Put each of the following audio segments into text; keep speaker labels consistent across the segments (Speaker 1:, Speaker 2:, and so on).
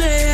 Speaker 1: all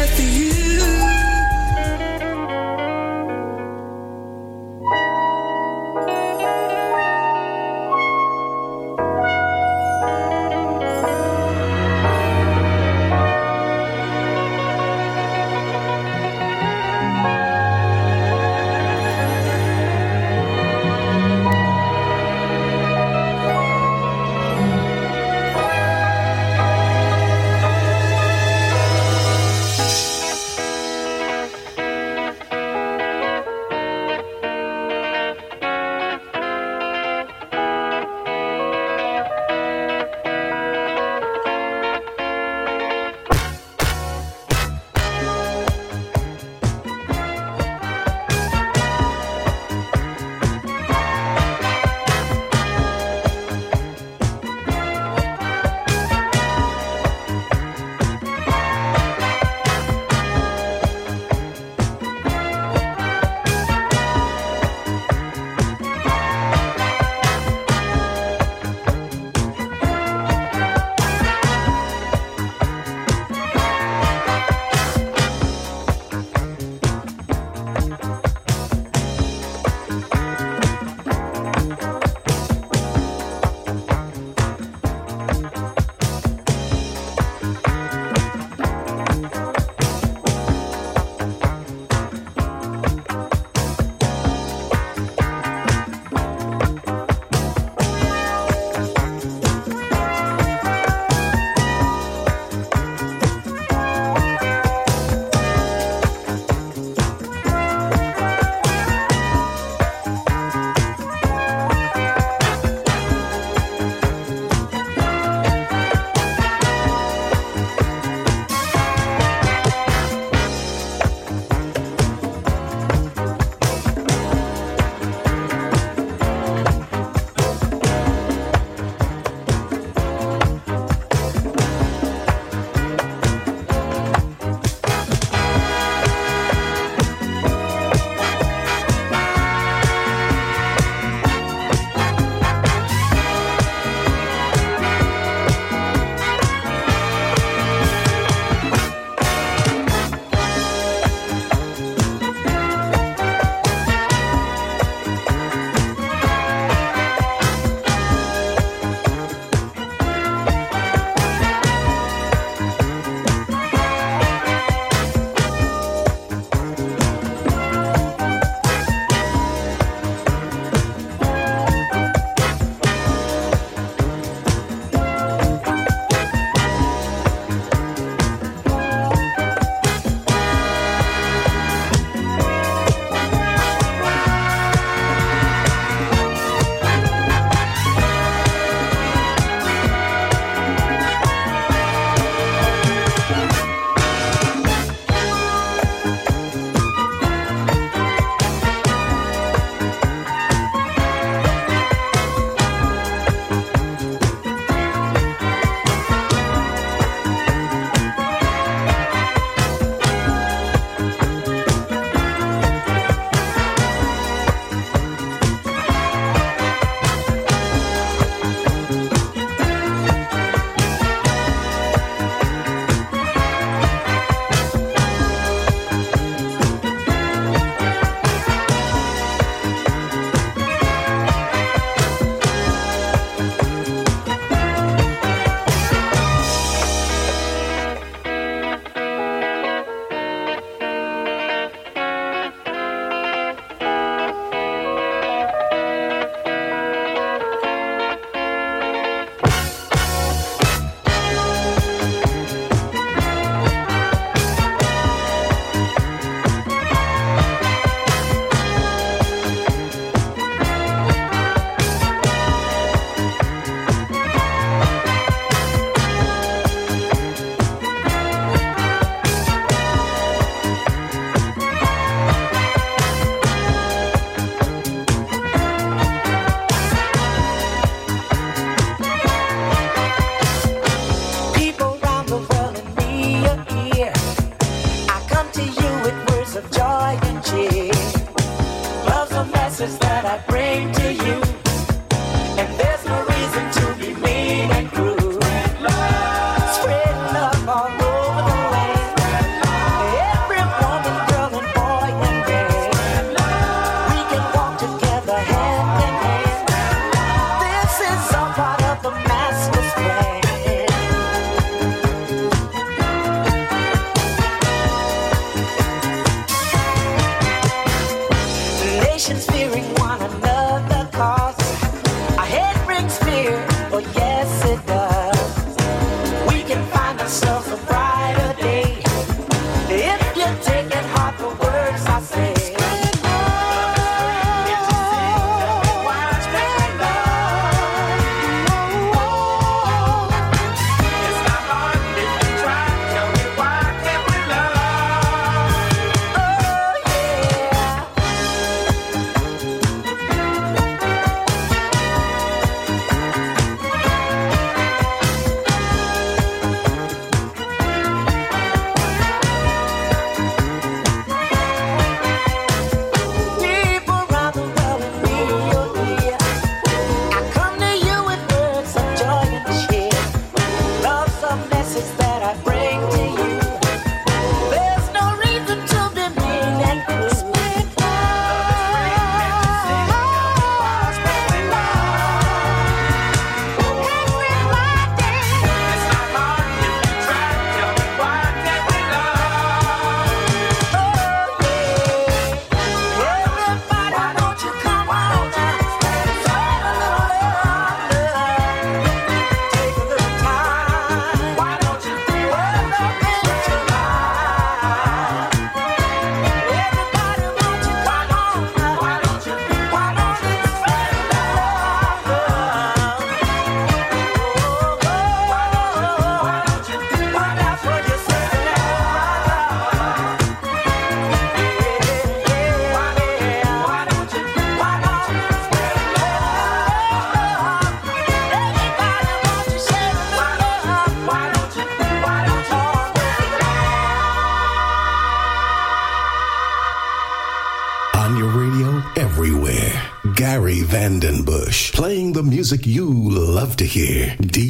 Speaker 2: music you love to hear. DSG,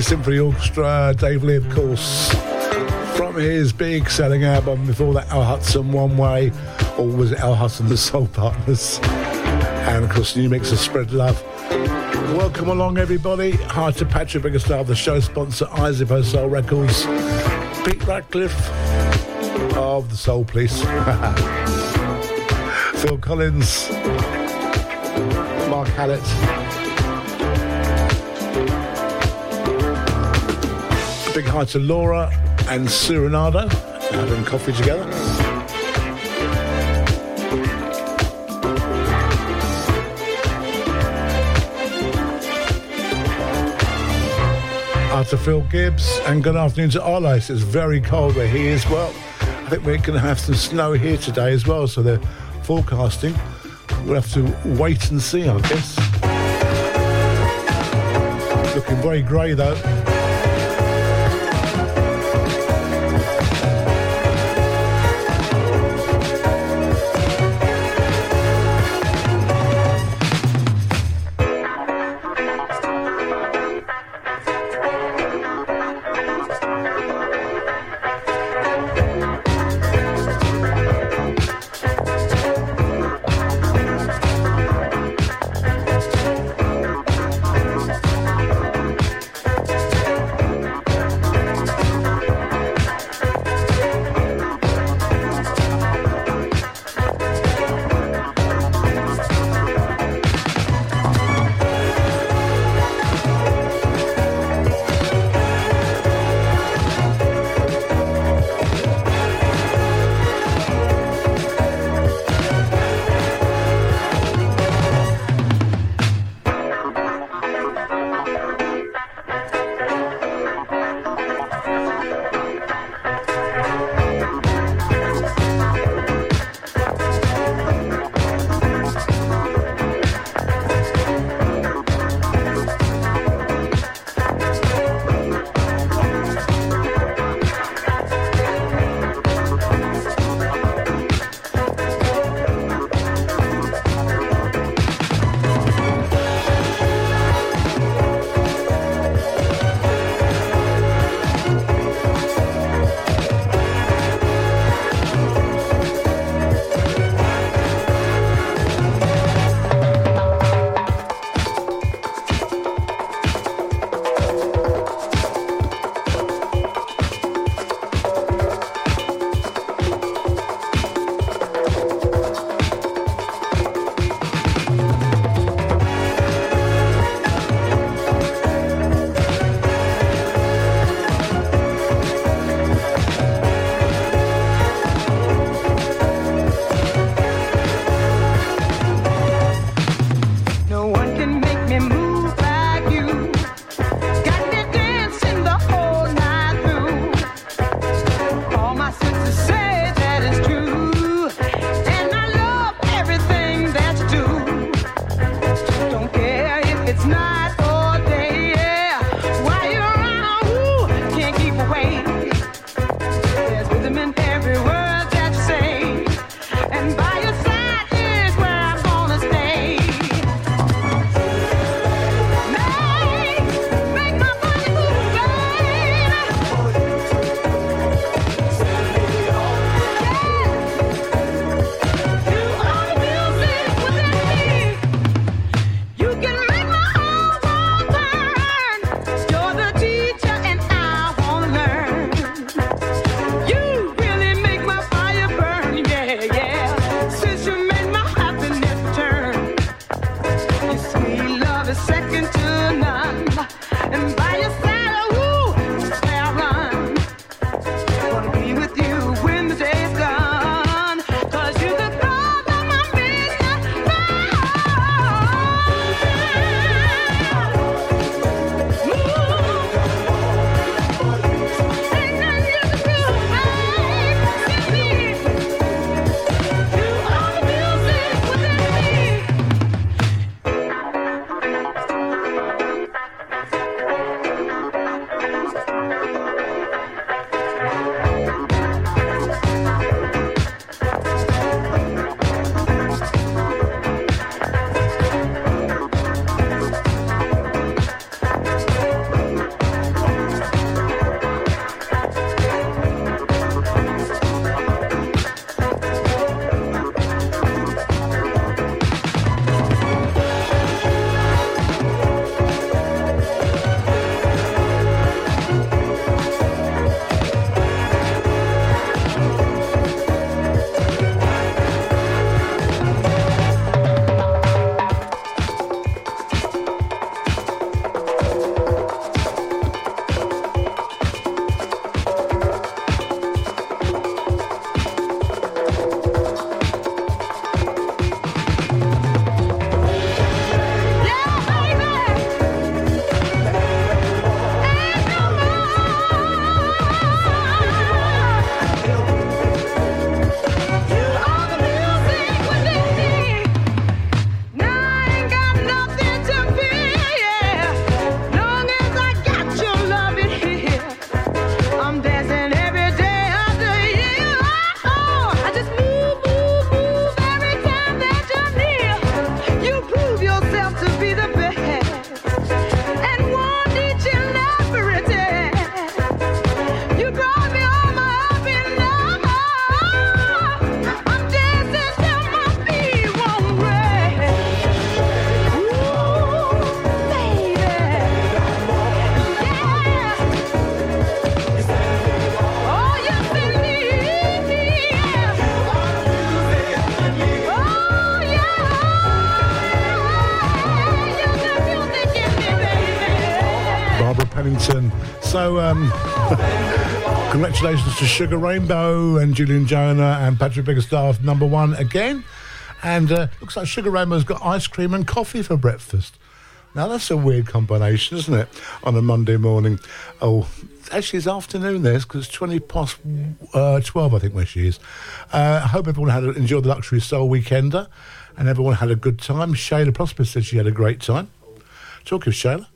Speaker 3: Symphony Orchestra, Dave Lee, of course, from his big selling album before that, Al Hudson One Way, or was it Al Hudson the Soul Partners? And of course, new mix of Spread Love. Welcome along, everybody. Hi to Patrick Biggerstaff, the show sponsor, Isaac Soul Records, Pete Ratcliffe of the Soul Police, Phil Collins, Mark Hallett. Big hi to Laura and Surinado having coffee together. To Phil Gibbs and good afternoon to Arlice. It's very cold where he is. Well, I think we're going to have some snow here today as well, so they're forecasting. We'll have to wait and see, I guess. Looking very grey though.
Speaker 4: Paddington. So, um, congratulations to Sugar Rainbow and Julian Jonah and Patrick Biggerstaff, number one again. And uh, looks like Sugar Rainbow's got ice cream and coffee for breakfast. Now that's a weird combination, isn't it? On a Monday morning. Oh, actually, it's afternoon there because it's 20 past uh, 12, I think, where she is. Uh, I hope everyone had enjoyed the Luxury Soul Weekender and everyone had a good time. Shayla Prosper said she had a great time. Talk of Shayla.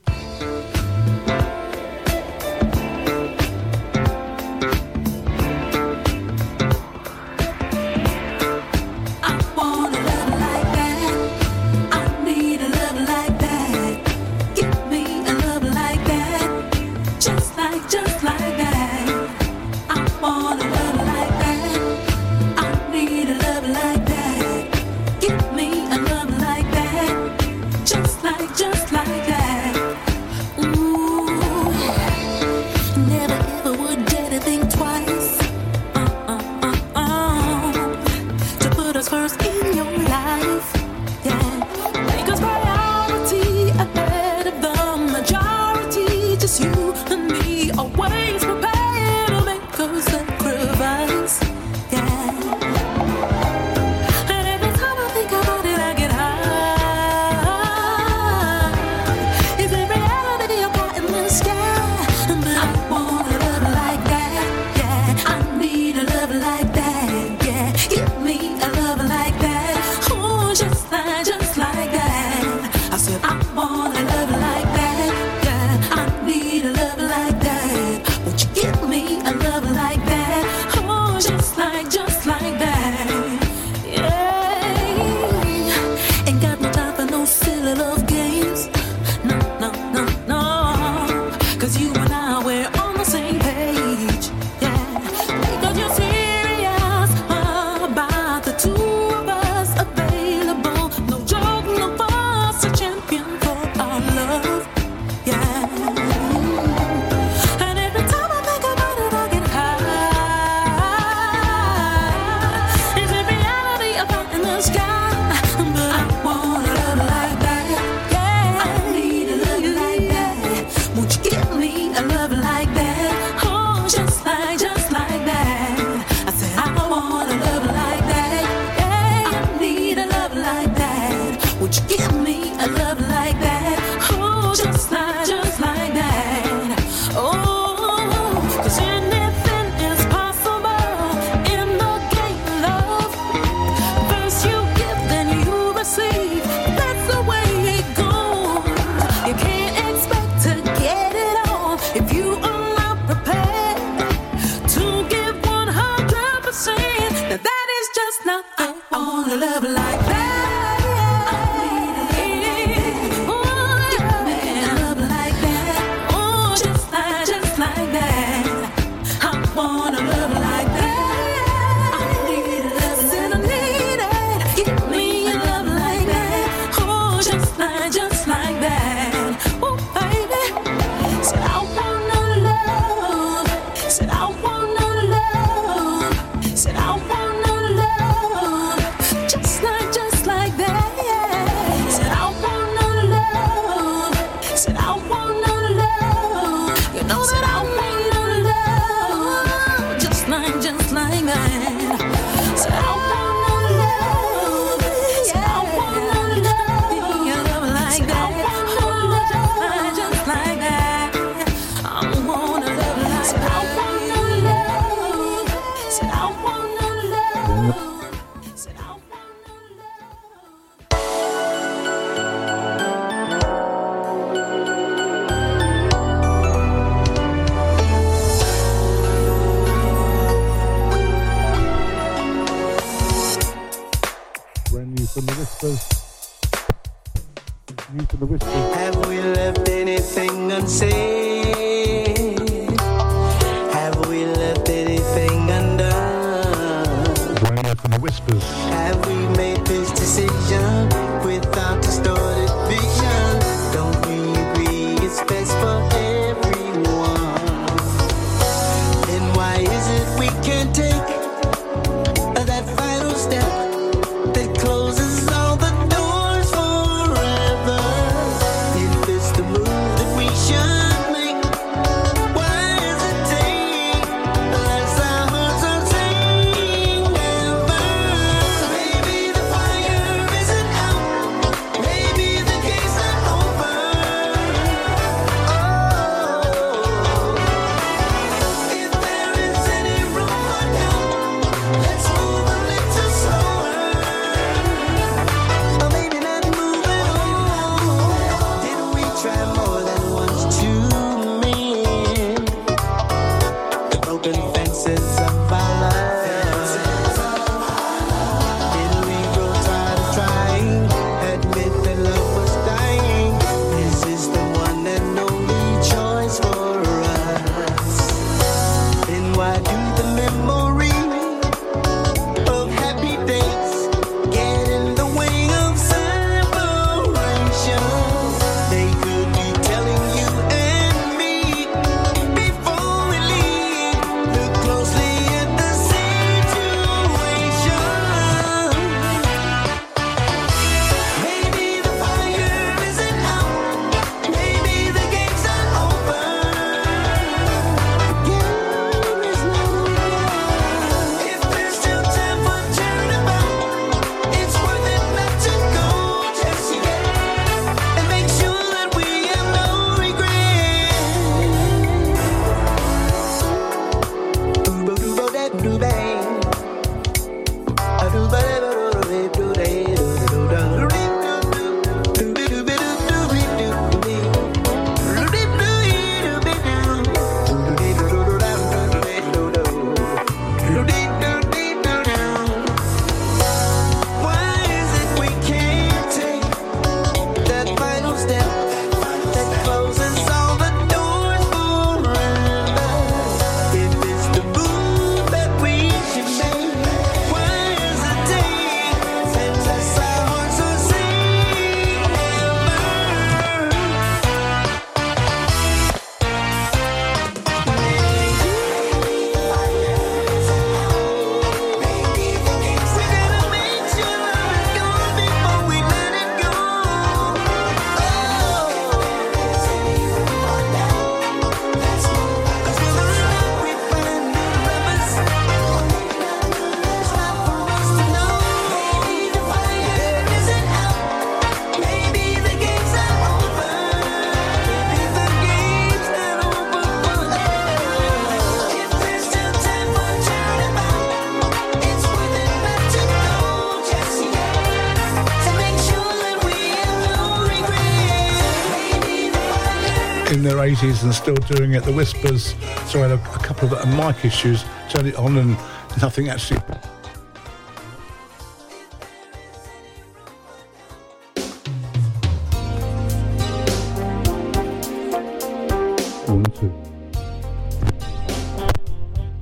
Speaker 5: 80s and still doing it. The Whispers, so I had a, a couple of uh, mic issues, turned it on and nothing actually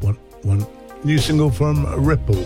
Speaker 5: One, one new single from Ripple.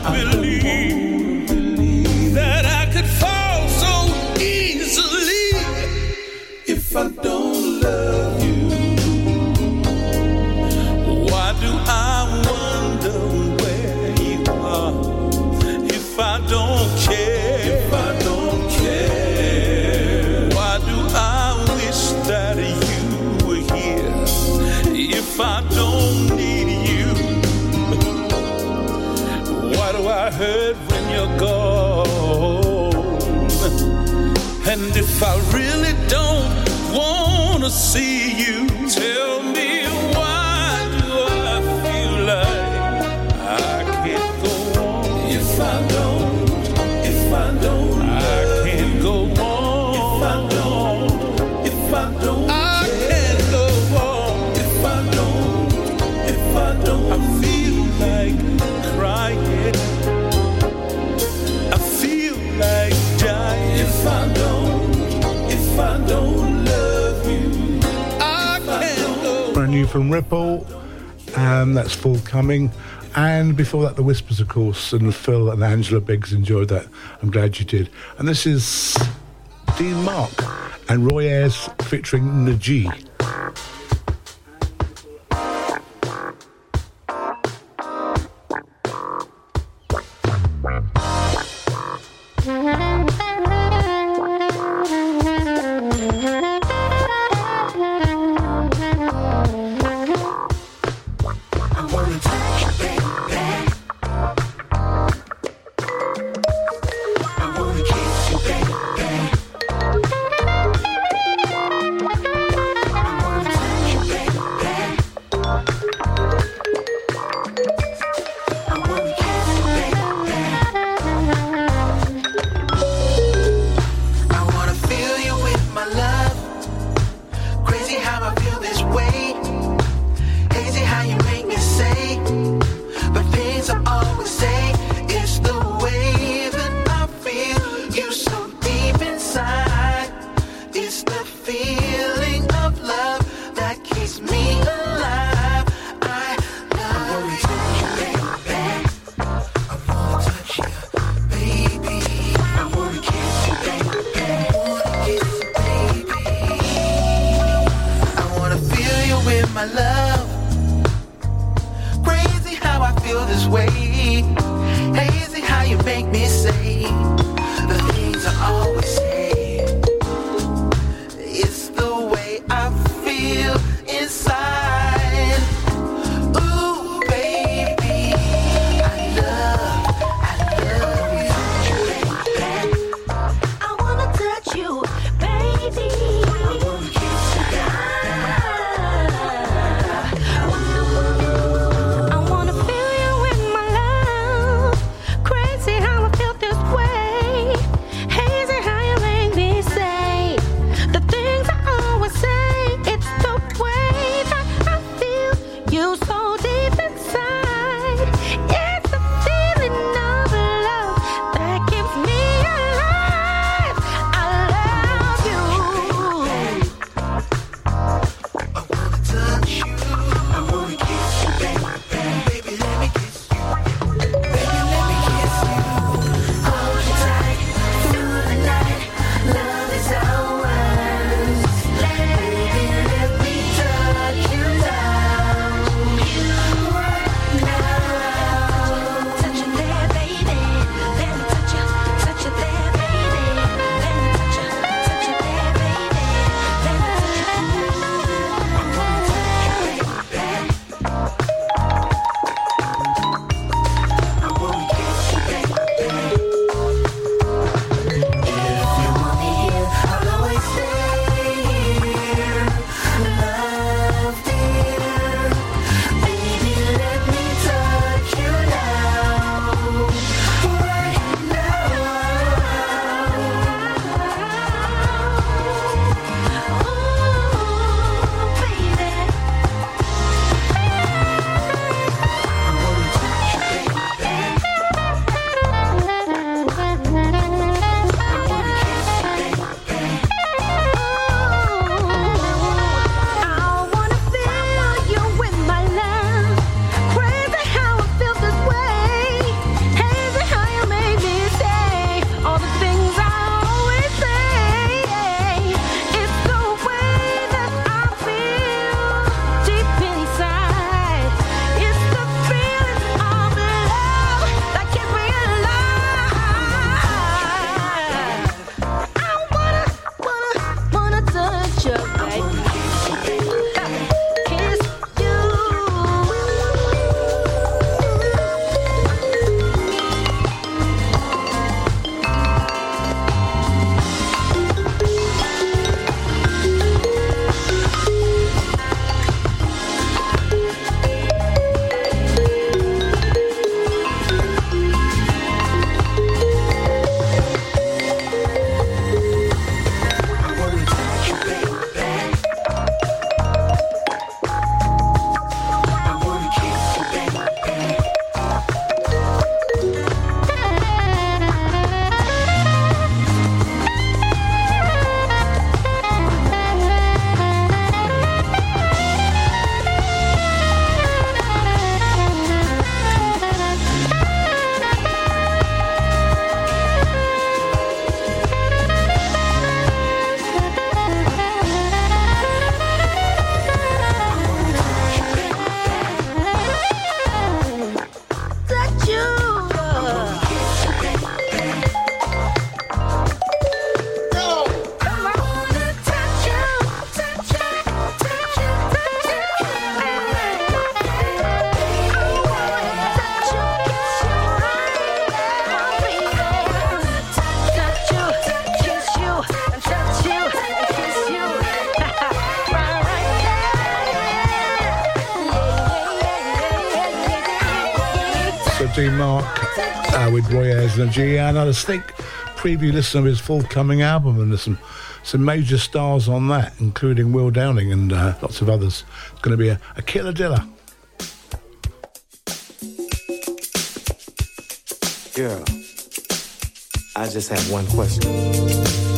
Speaker 5: believe. if I really don't wanna see coming. And um, that's forthcoming and before that, The Whispers, of course, and Phil and Angela Biggs enjoyed that. I'm glad you did. And this is Dean Mark and Roy Ayers featuring Najee.
Speaker 3: With Roy Ayers and G. And a sneak preview listen of his forthcoming album, and there's some, some major stars on that, including Will Downing and uh, lots of others. It's going to be a, a killer diller.
Speaker 6: Girl, I just have one question.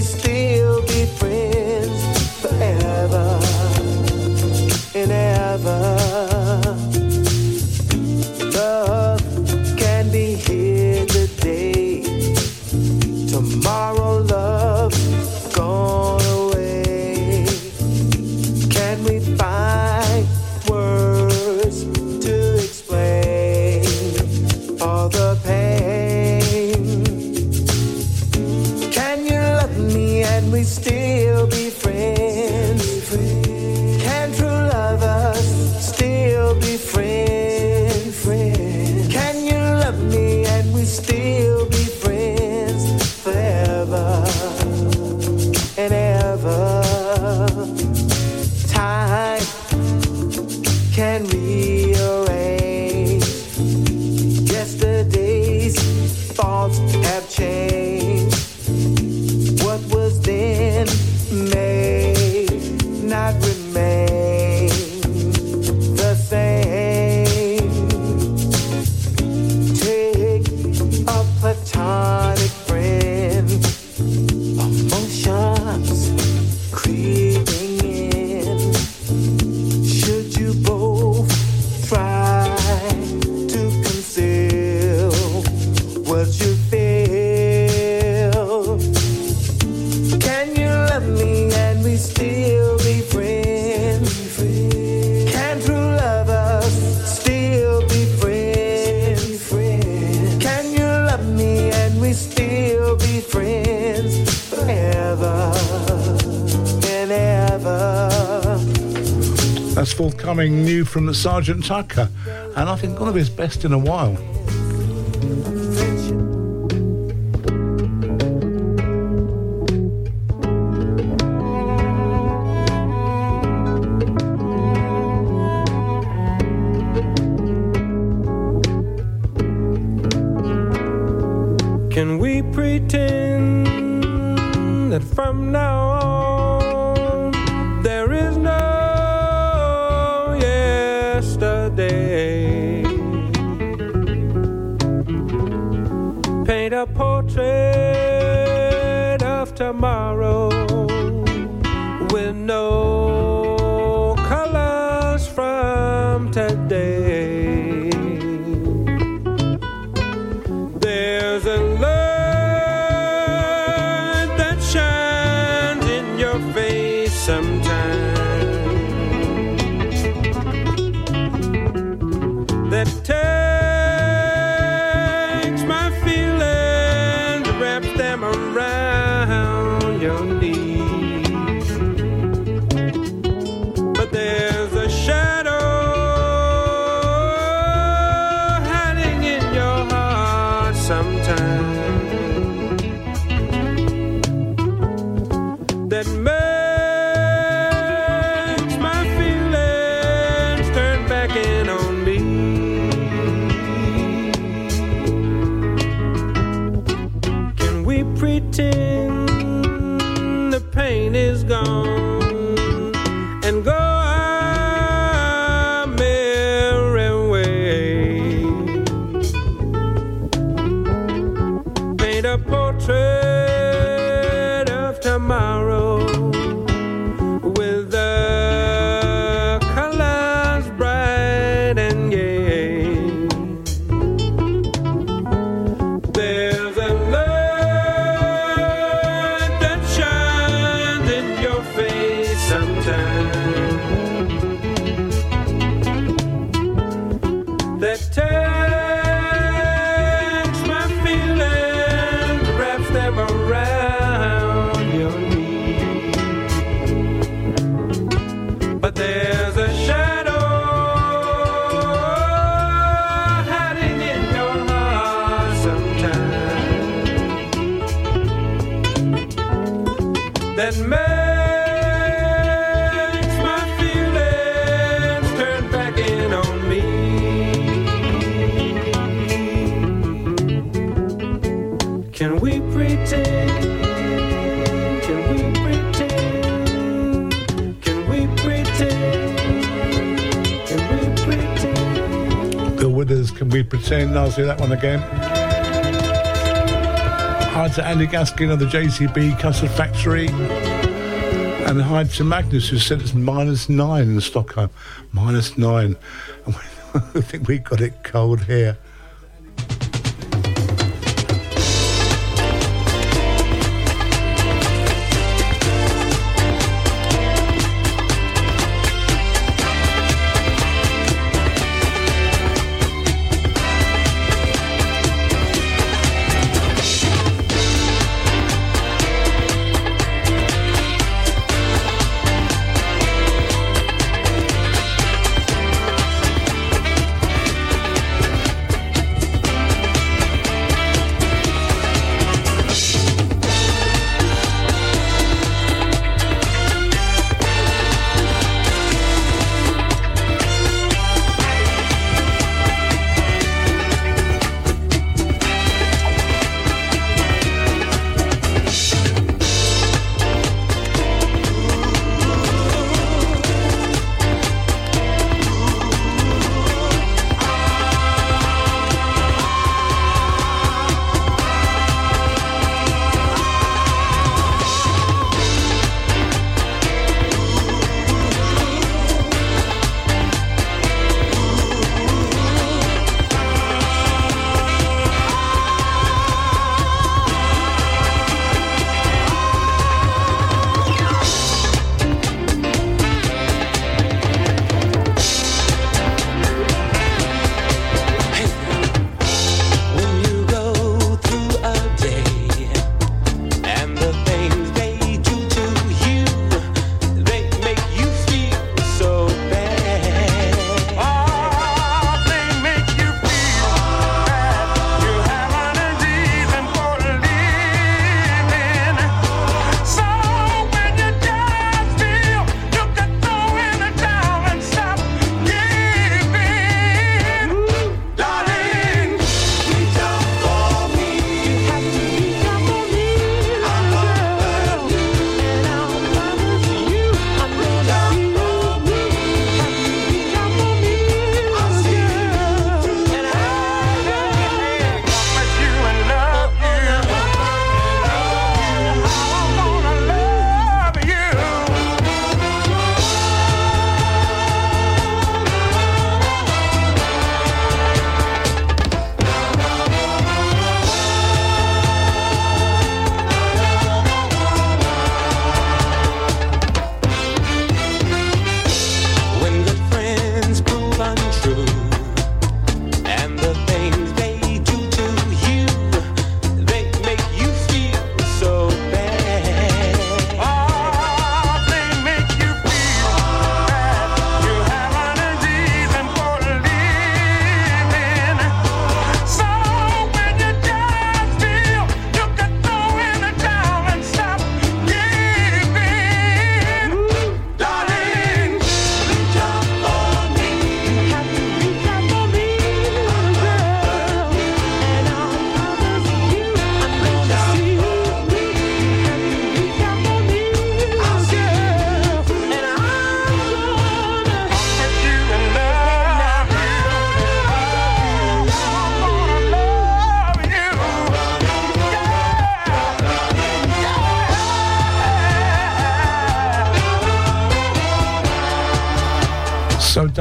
Speaker 7: Still be friends
Speaker 8: from Sergeant Tucker, and I think one of his best in a while.
Speaker 3: tomorrow. Do that
Speaker 8: one again. Hi to Andy Gaskin of the JCB Custard Factory. And hi to Magnus, who said it's minus nine in Stockholm. Minus nine. I think we got it cold here.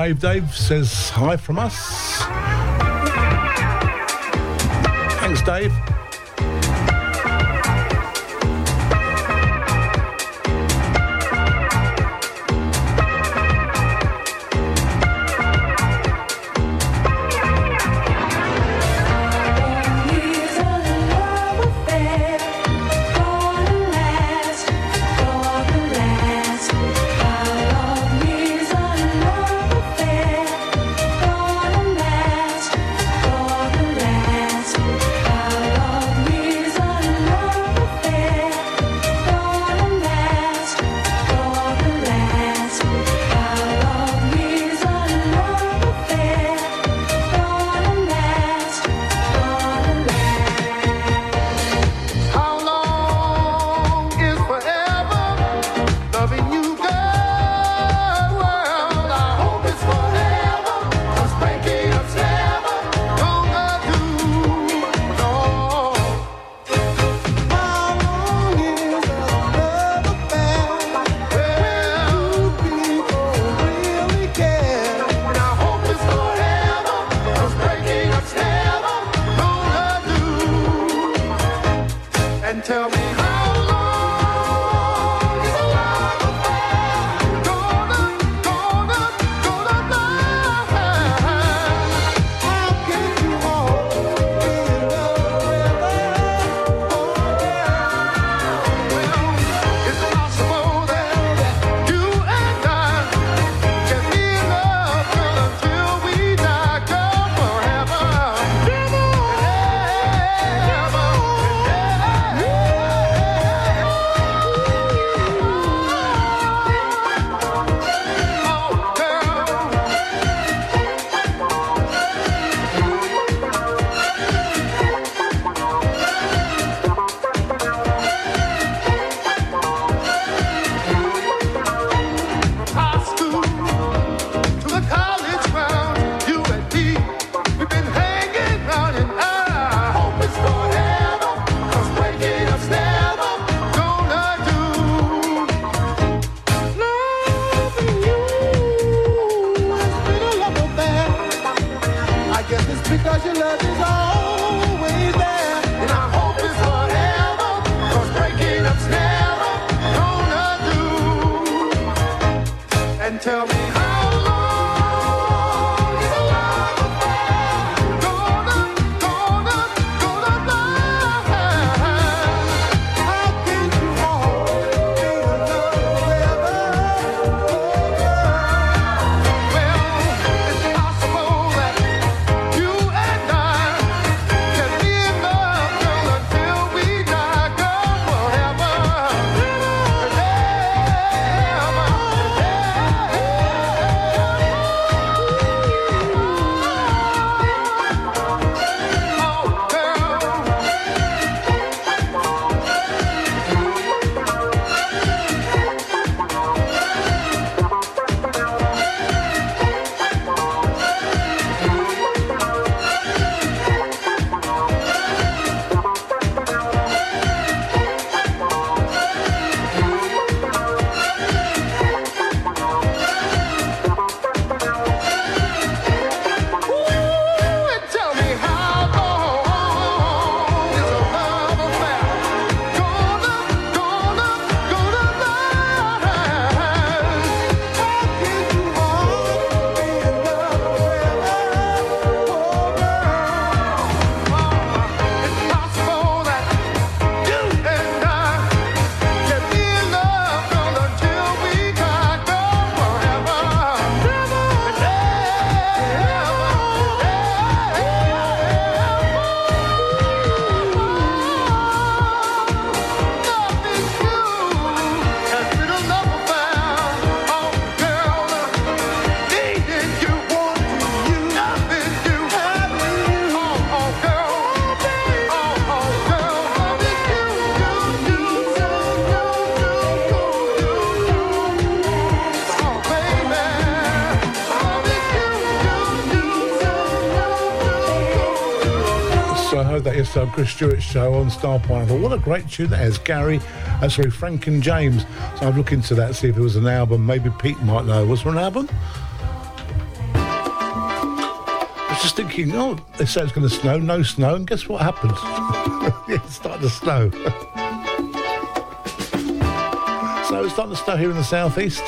Speaker 9: Dave Dave says hi from us. Thanks, Dave. sub, Chris Stewart's show on Star Point. I thought, what a great tune that is, Gary. Uh, sorry, Frank and James. So I'd look into that, see if it was an album. Maybe Pete might know. Was there an album?
Speaker 10: I was just thinking, oh, they said it's going to snow, no snow, and guess what happens? it started to snow. so it's starting to snow here in the southeast.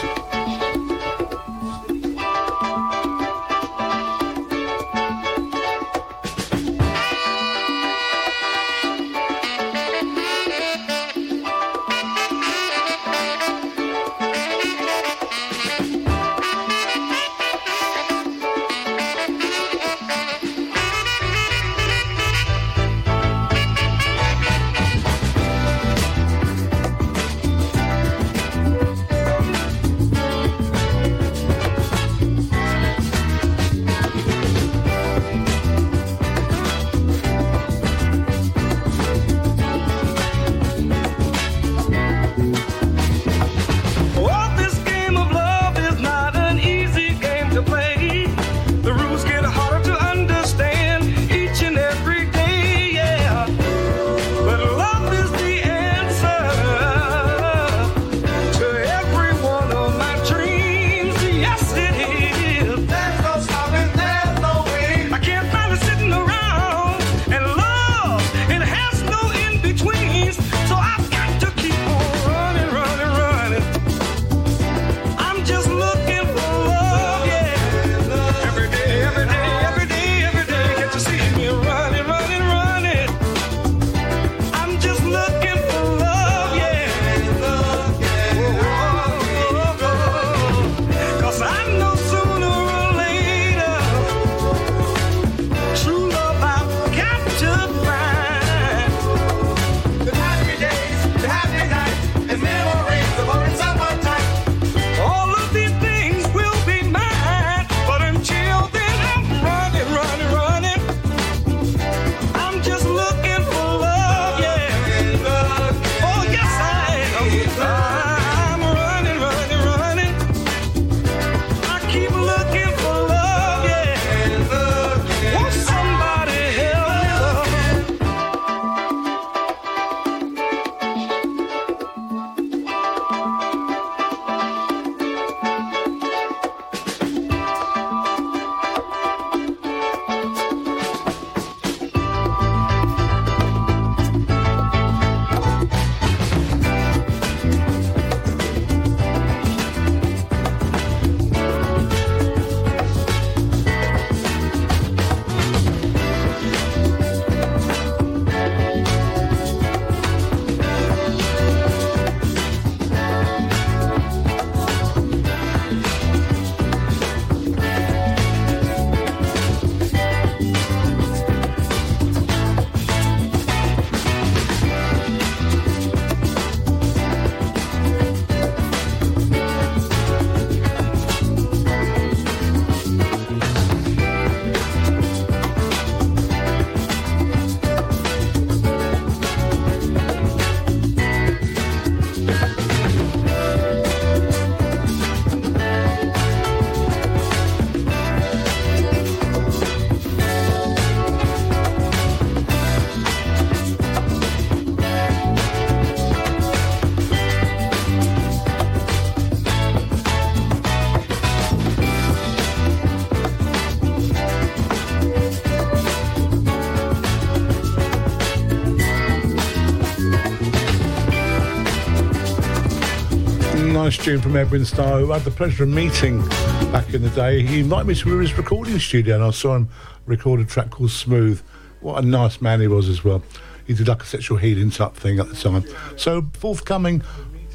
Speaker 10: Tune from Edwin Starr, who I had the pleasure of meeting back in the day. He invited me to his recording studio, and I saw him record a track called Smooth. What a nice man he was as well. He did like a sexual healing type thing at the time. So, forthcoming,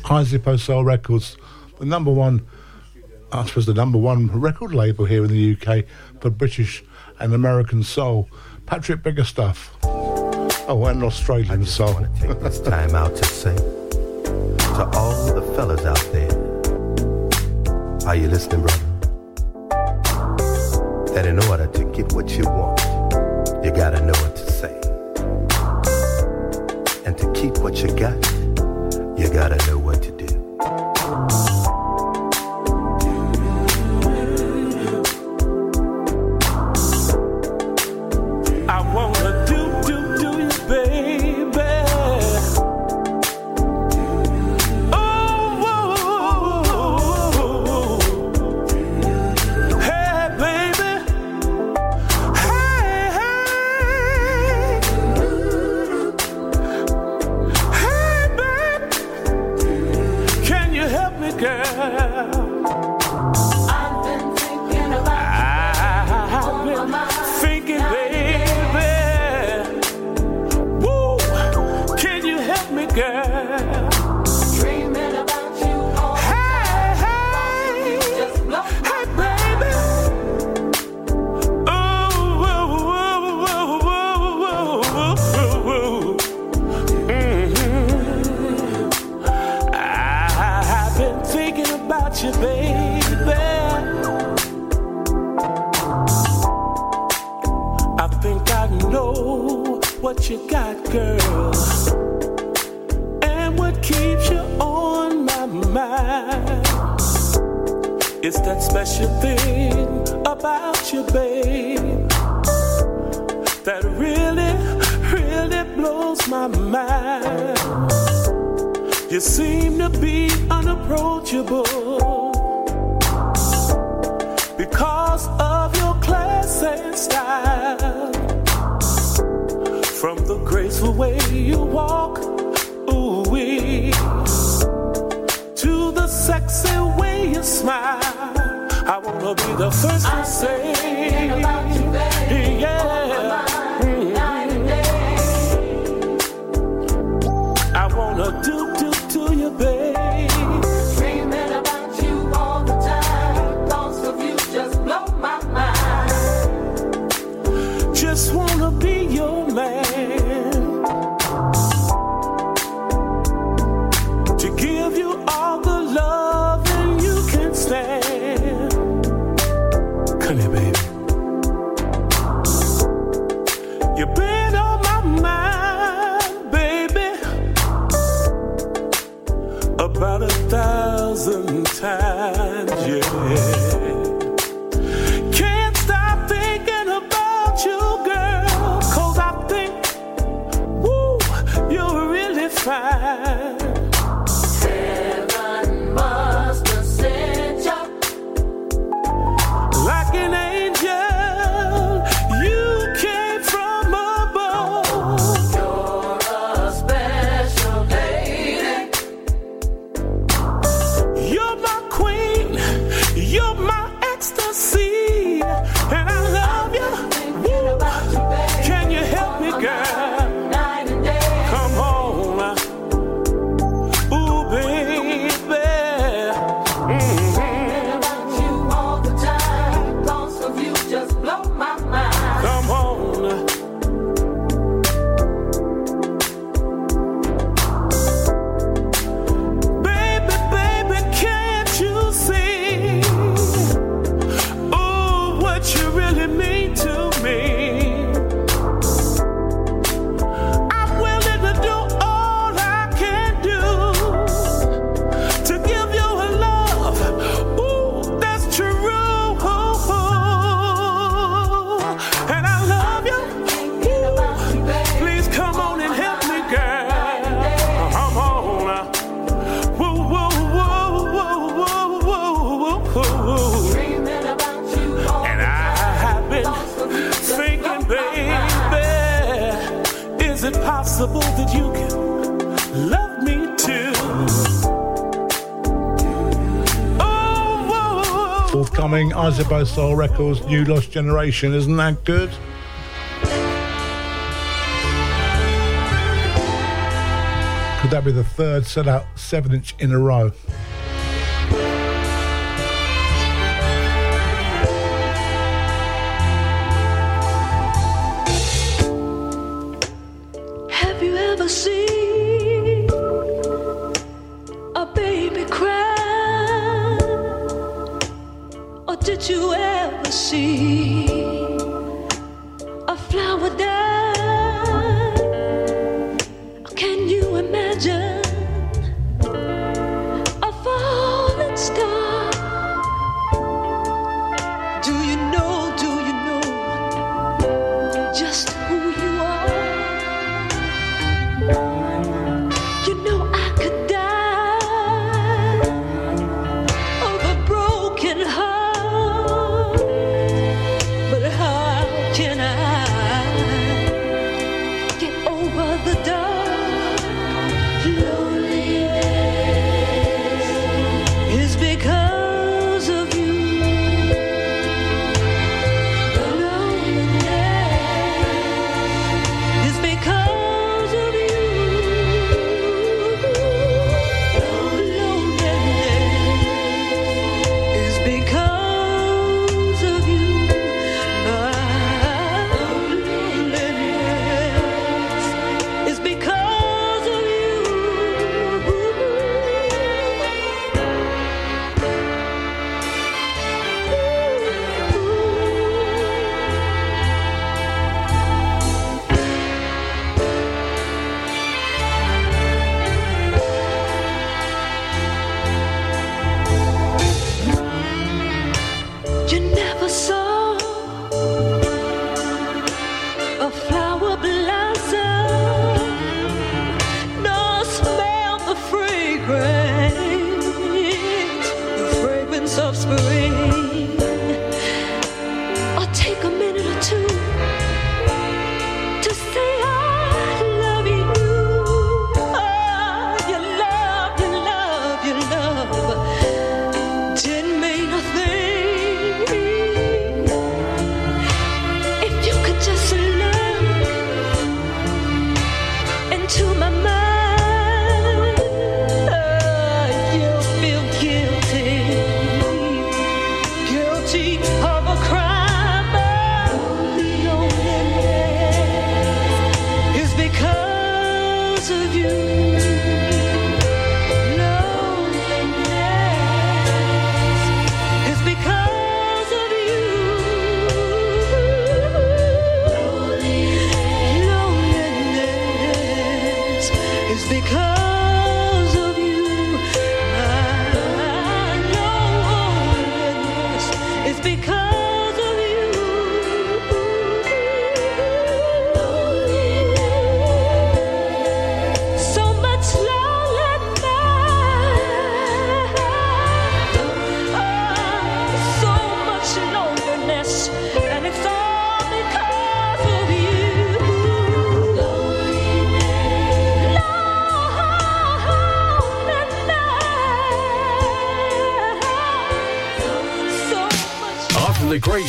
Speaker 10: Izippo Soul Records, the number one, I suppose the number one record label here in the UK for British and American soul. Patrick Biggerstaff. Oh, and Australian
Speaker 7: I just
Speaker 10: soul.
Speaker 7: want to take this time out to say to all the fellas out there, are you listening, brother? That in order to get what you want, you gotta know
Speaker 5: possible that you can love me too? Oh,
Speaker 11: Forthcoming Isabeau Soul Records New Lost Generation, isn't that good? Could that be the third set out seven inch in a row?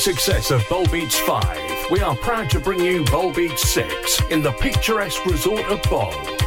Speaker 12: Success of Bol Beach 5, we are proud to bring you Bol Beach 6 in the picturesque resort of Bol.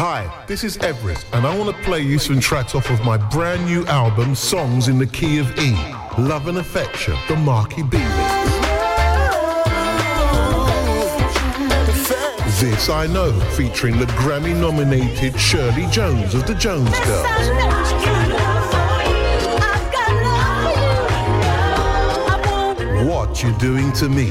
Speaker 13: Hi, this is Everest, and I want to play you some tracks off of my brand new album, Songs in the Key of E. Love and Affection, the Marky B. This I Know, featuring the Grammy nominated Shirley Jones of the Jones Girls. What You Doing to Me.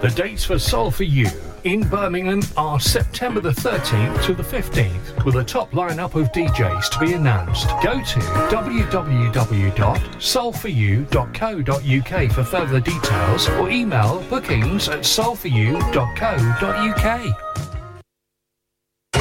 Speaker 12: The dates for Soul for You in Birmingham are September the 13th to the 15th, with a top lineup of DJs to be announced. Go to www.soulforyou.co.uk for further details or email bookings at soulforyou.co.uk.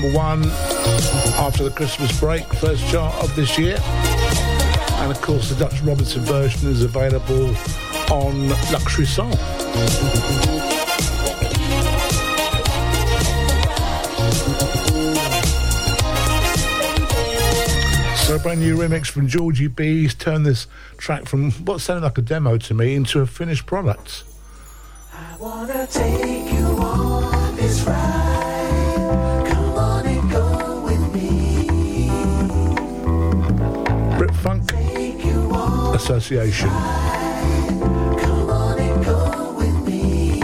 Speaker 3: Number one after the Christmas break, first chart of this year. And of course, the Dutch Robinson version is available on Luxury Soul. So a brand new remix from Georgie B. He's turned this track from what sounded like a demo to me into a finished product. Association.
Speaker 14: Come on and go with me.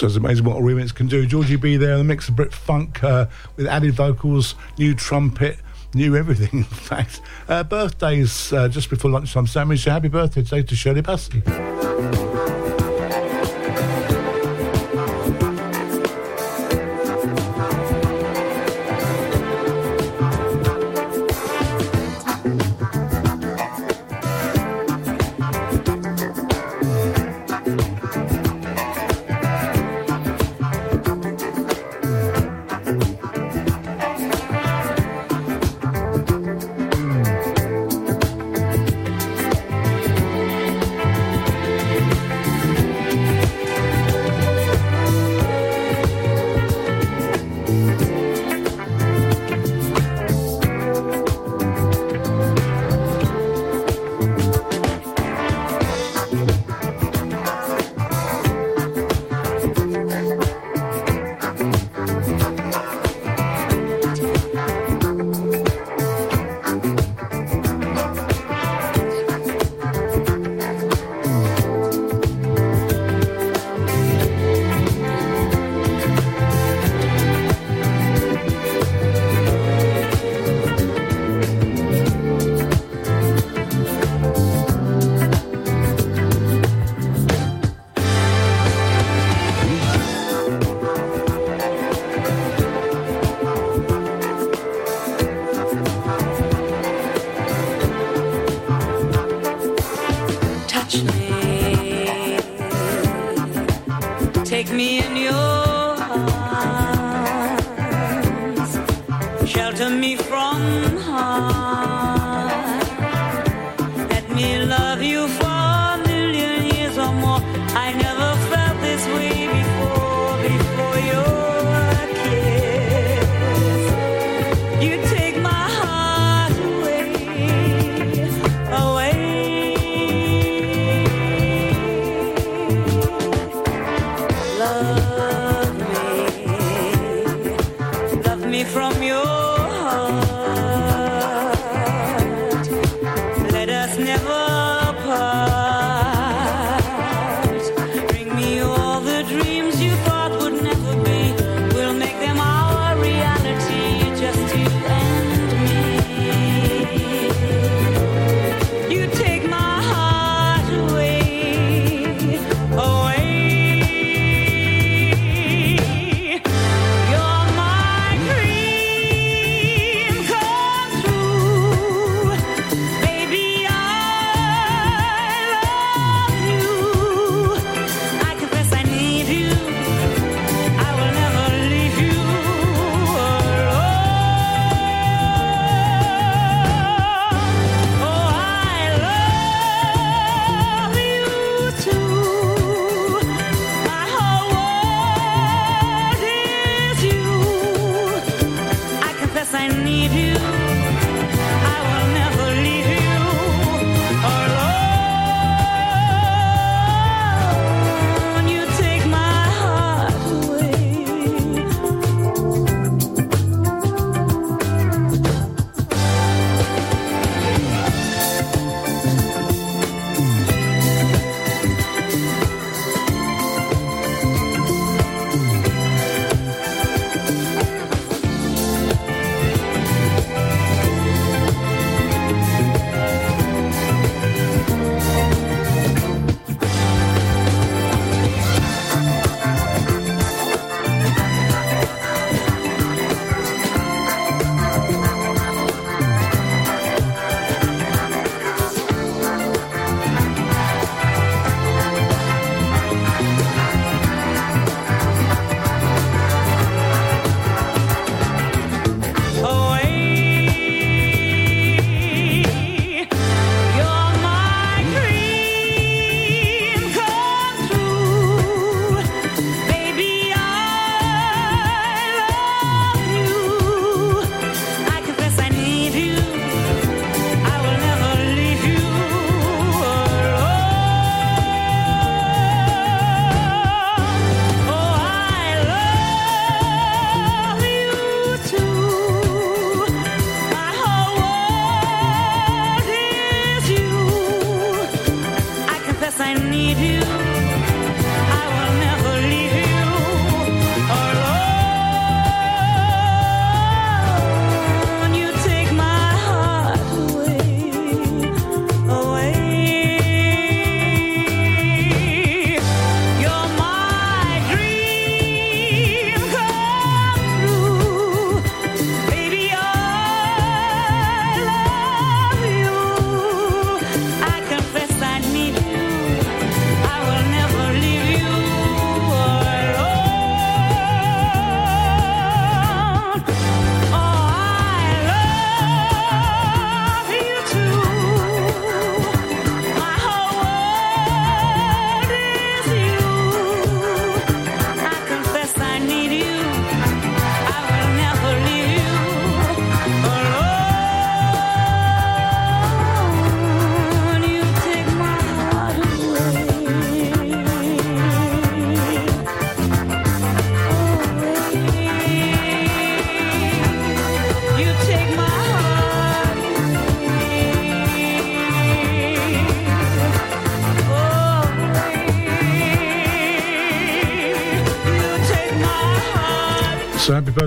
Speaker 11: So it's amazing what a remix can do. Georgie B there, the mix of Brit Funk uh, with added vocals, new trumpet, new everything, in fact. Uh, birthdays uh, just before lunchtime sandwich. So happy birthday today to Shirley Bassey.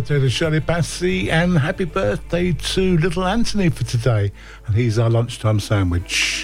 Speaker 6: birthday to Shirley Bassey and happy birthday to little Anthony for today. And he's our lunchtime sandwich.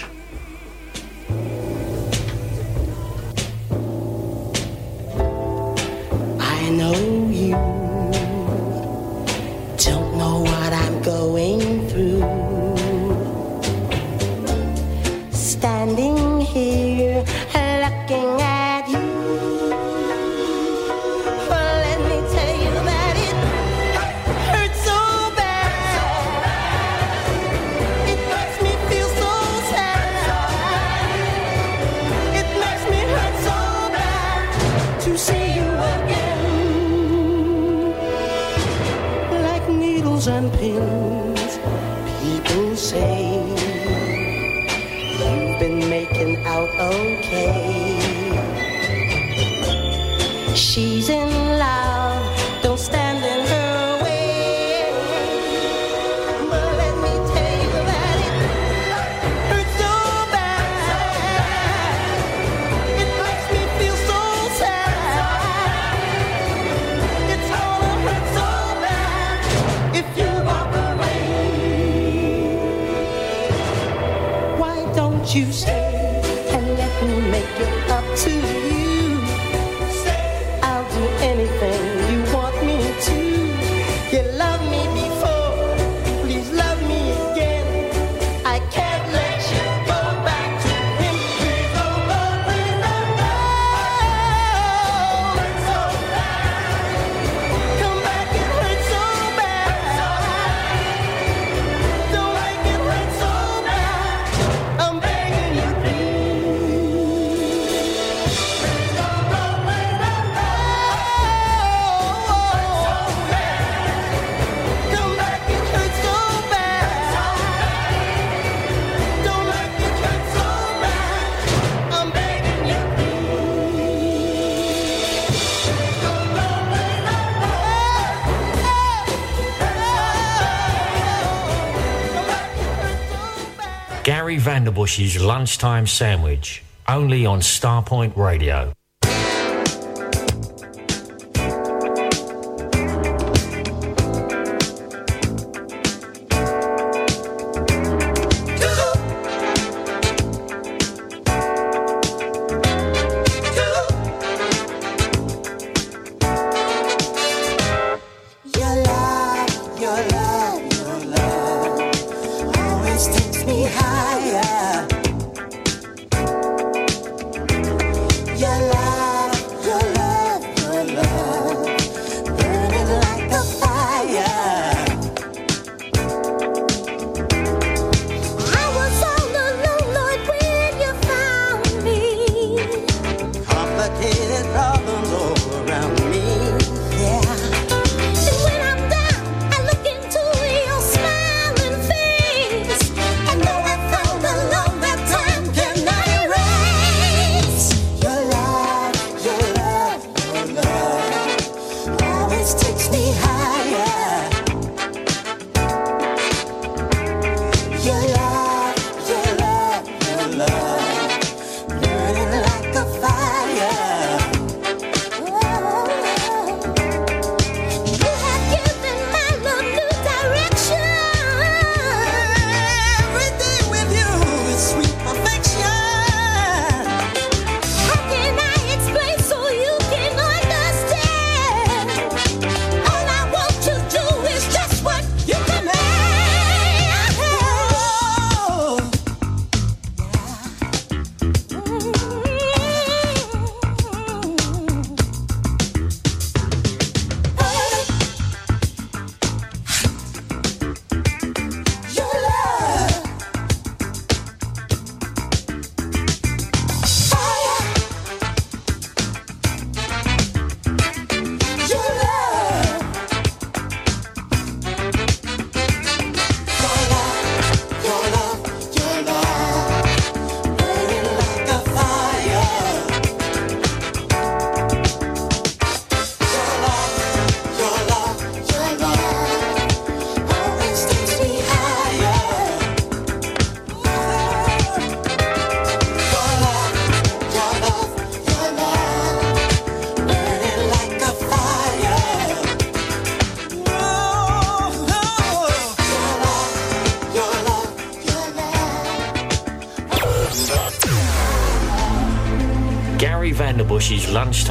Speaker 2: Bush's lunchtime sandwich, only on Starpoint Radio.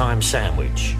Speaker 6: Lunchtime sandwich.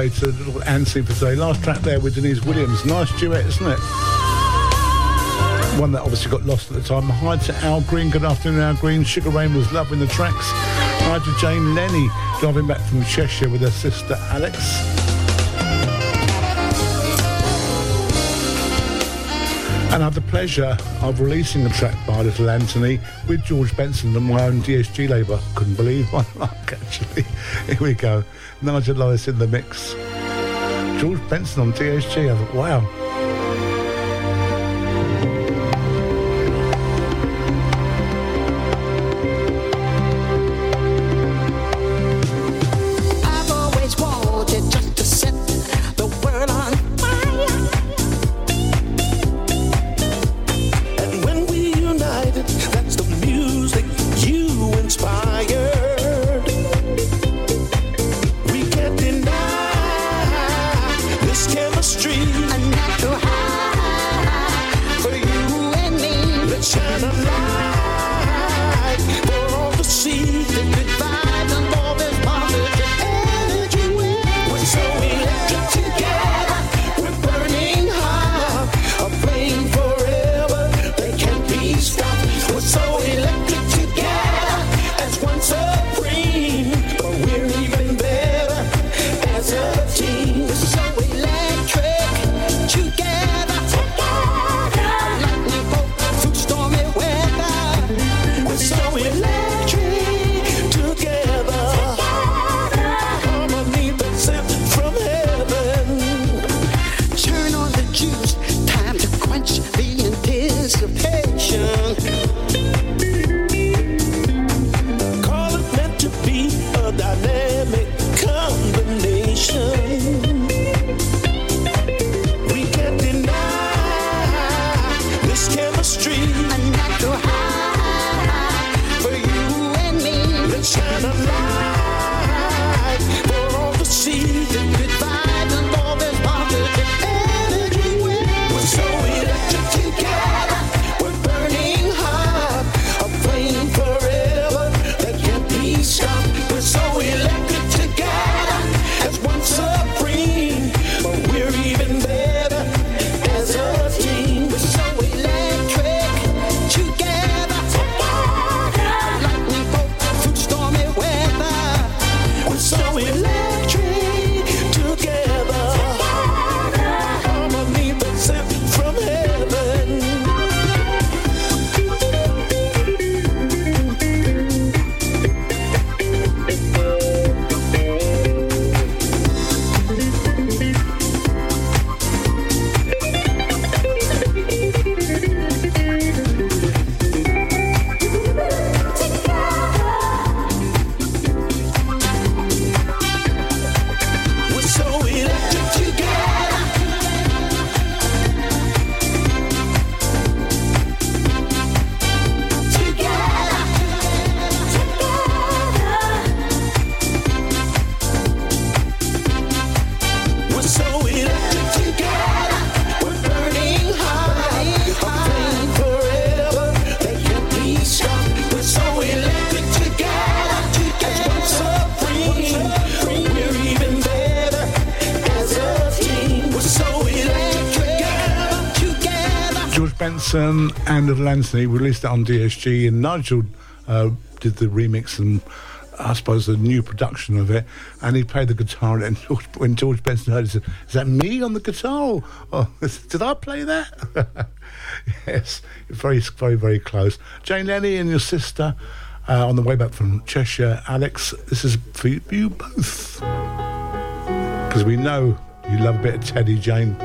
Speaker 6: Birthday to little Ansi for today. Last track there with Deniece Williams. Nice duet, isn't it? One that obviously got lost at the time. Hi to Al Green. Good afternoon, Al Green. Sugar Rain was loving the tracks. Hi to Jane Lenny, driving back from Cheshire with her sister Alex. And I had the pleasure of releasing a track by Little Anthony with George Benson and my own DSG label. Couldn't believe my luck, actually. Here we go. Nigel Lewis in the mix. George Benson on DSG. I thought, wow. Benson and Anthony released it on DSG, and Nigel uh, did the remix and I suppose the new production of it. And he played the guitar. And George, when George Benson heard it, he said, "Is that me on the guitar? Oh, did I play that?" yes, very, very, very close. Jane Lenny and your sister uh, on the way back from Cheshire. Alex, this is for you both because we know you love a bit of Teddy Jane.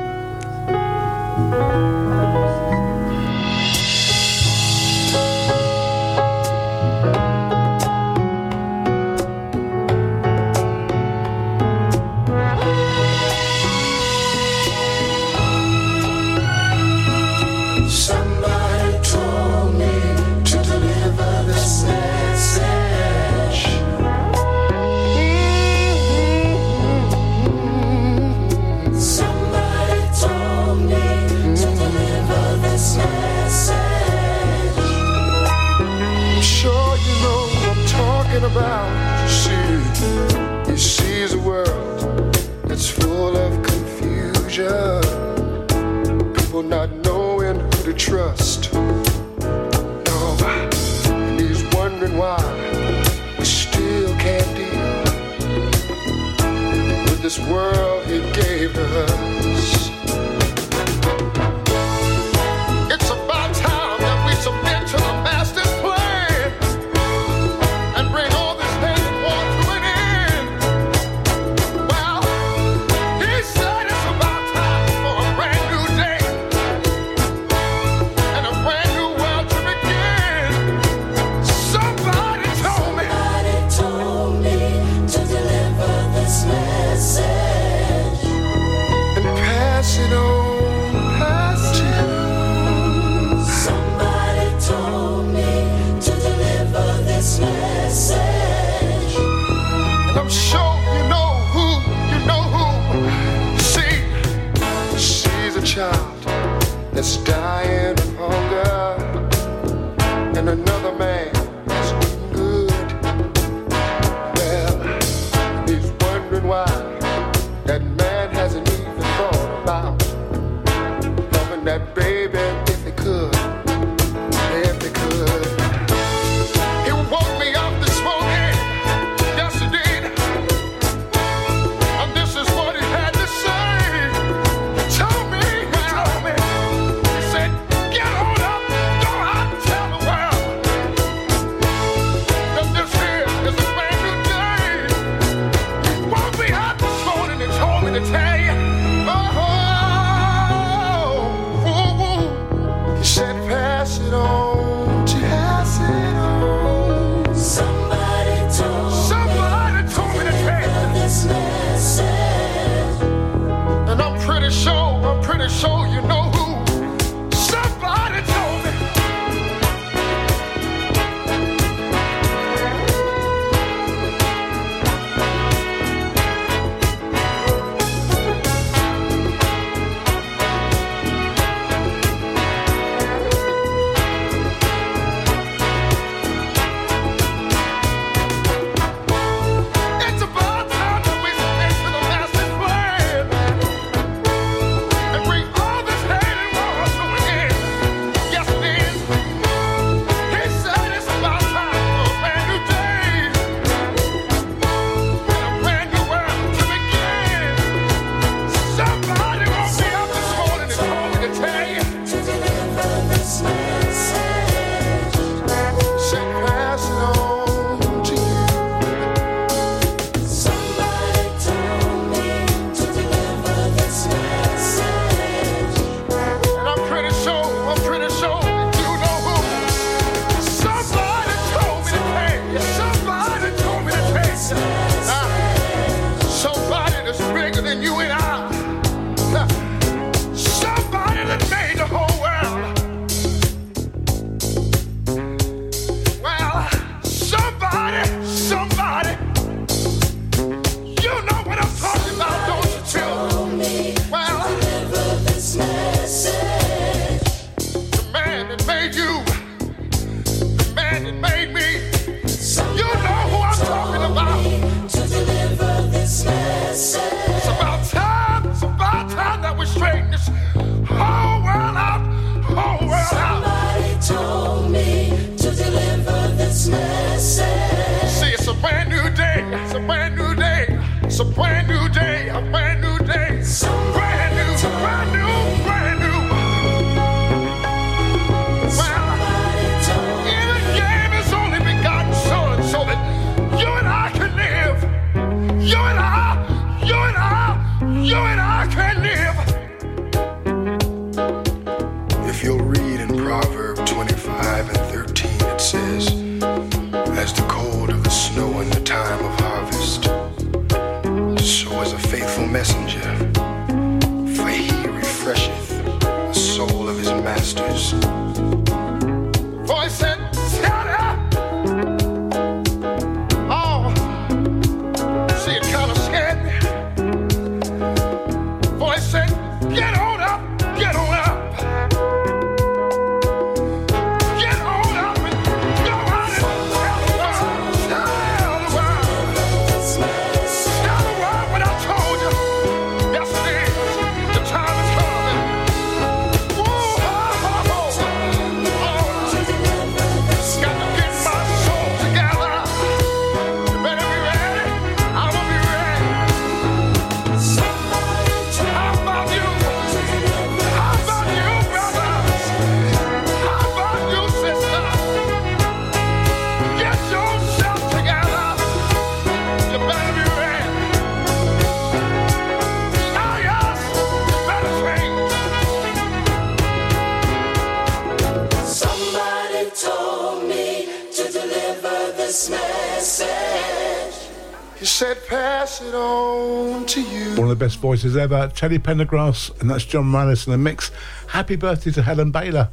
Speaker 6: voices ever, Teddy Pendergrass, and that's John Morales in the mix. Happy birthday to Helen Baylor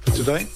Speaker 6: for today.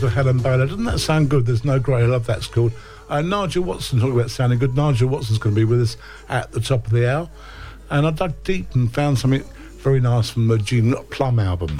Speaker 11: Birthday Helen Baylor. Doesn't that sound good? There's no grey. I love that's called. Uh, Nigel Watson, talking about sounding good. Nigel Watson's going to be with us at the top of the hour. And I dug deep and found something very nice from the Gene Plum album.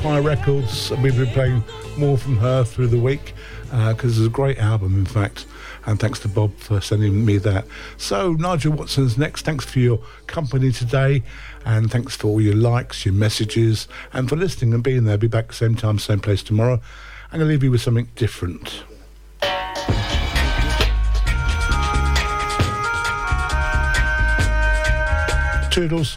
Speaker 3: High
Speaker 11: Records. We've been playing more from her through the week uh, because it's a great album, in fact. And thanks to Bob for sending me that. So Nigel Watson's next. Thanks for your company today, and thanks for all your likes, your messages, and for listening and being there. Be back same time, same place tomorrow. I'm going to leave you with something different. Toodles.